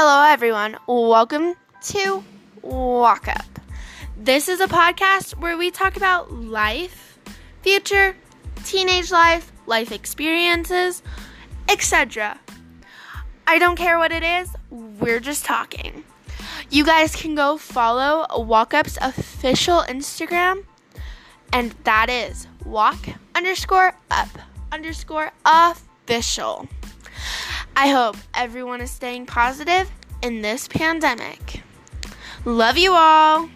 Hello, everyone. Welcome to Walk Up. This is a podcast where we talk about life, future, teenage life, life experiences, etc. I don't care what it is, we're just talking. You guys can go follow Walk Up's official Instagram, and that is walk underscore up underscore official. I hope everyone is staying positive in this pandemic. Love you all.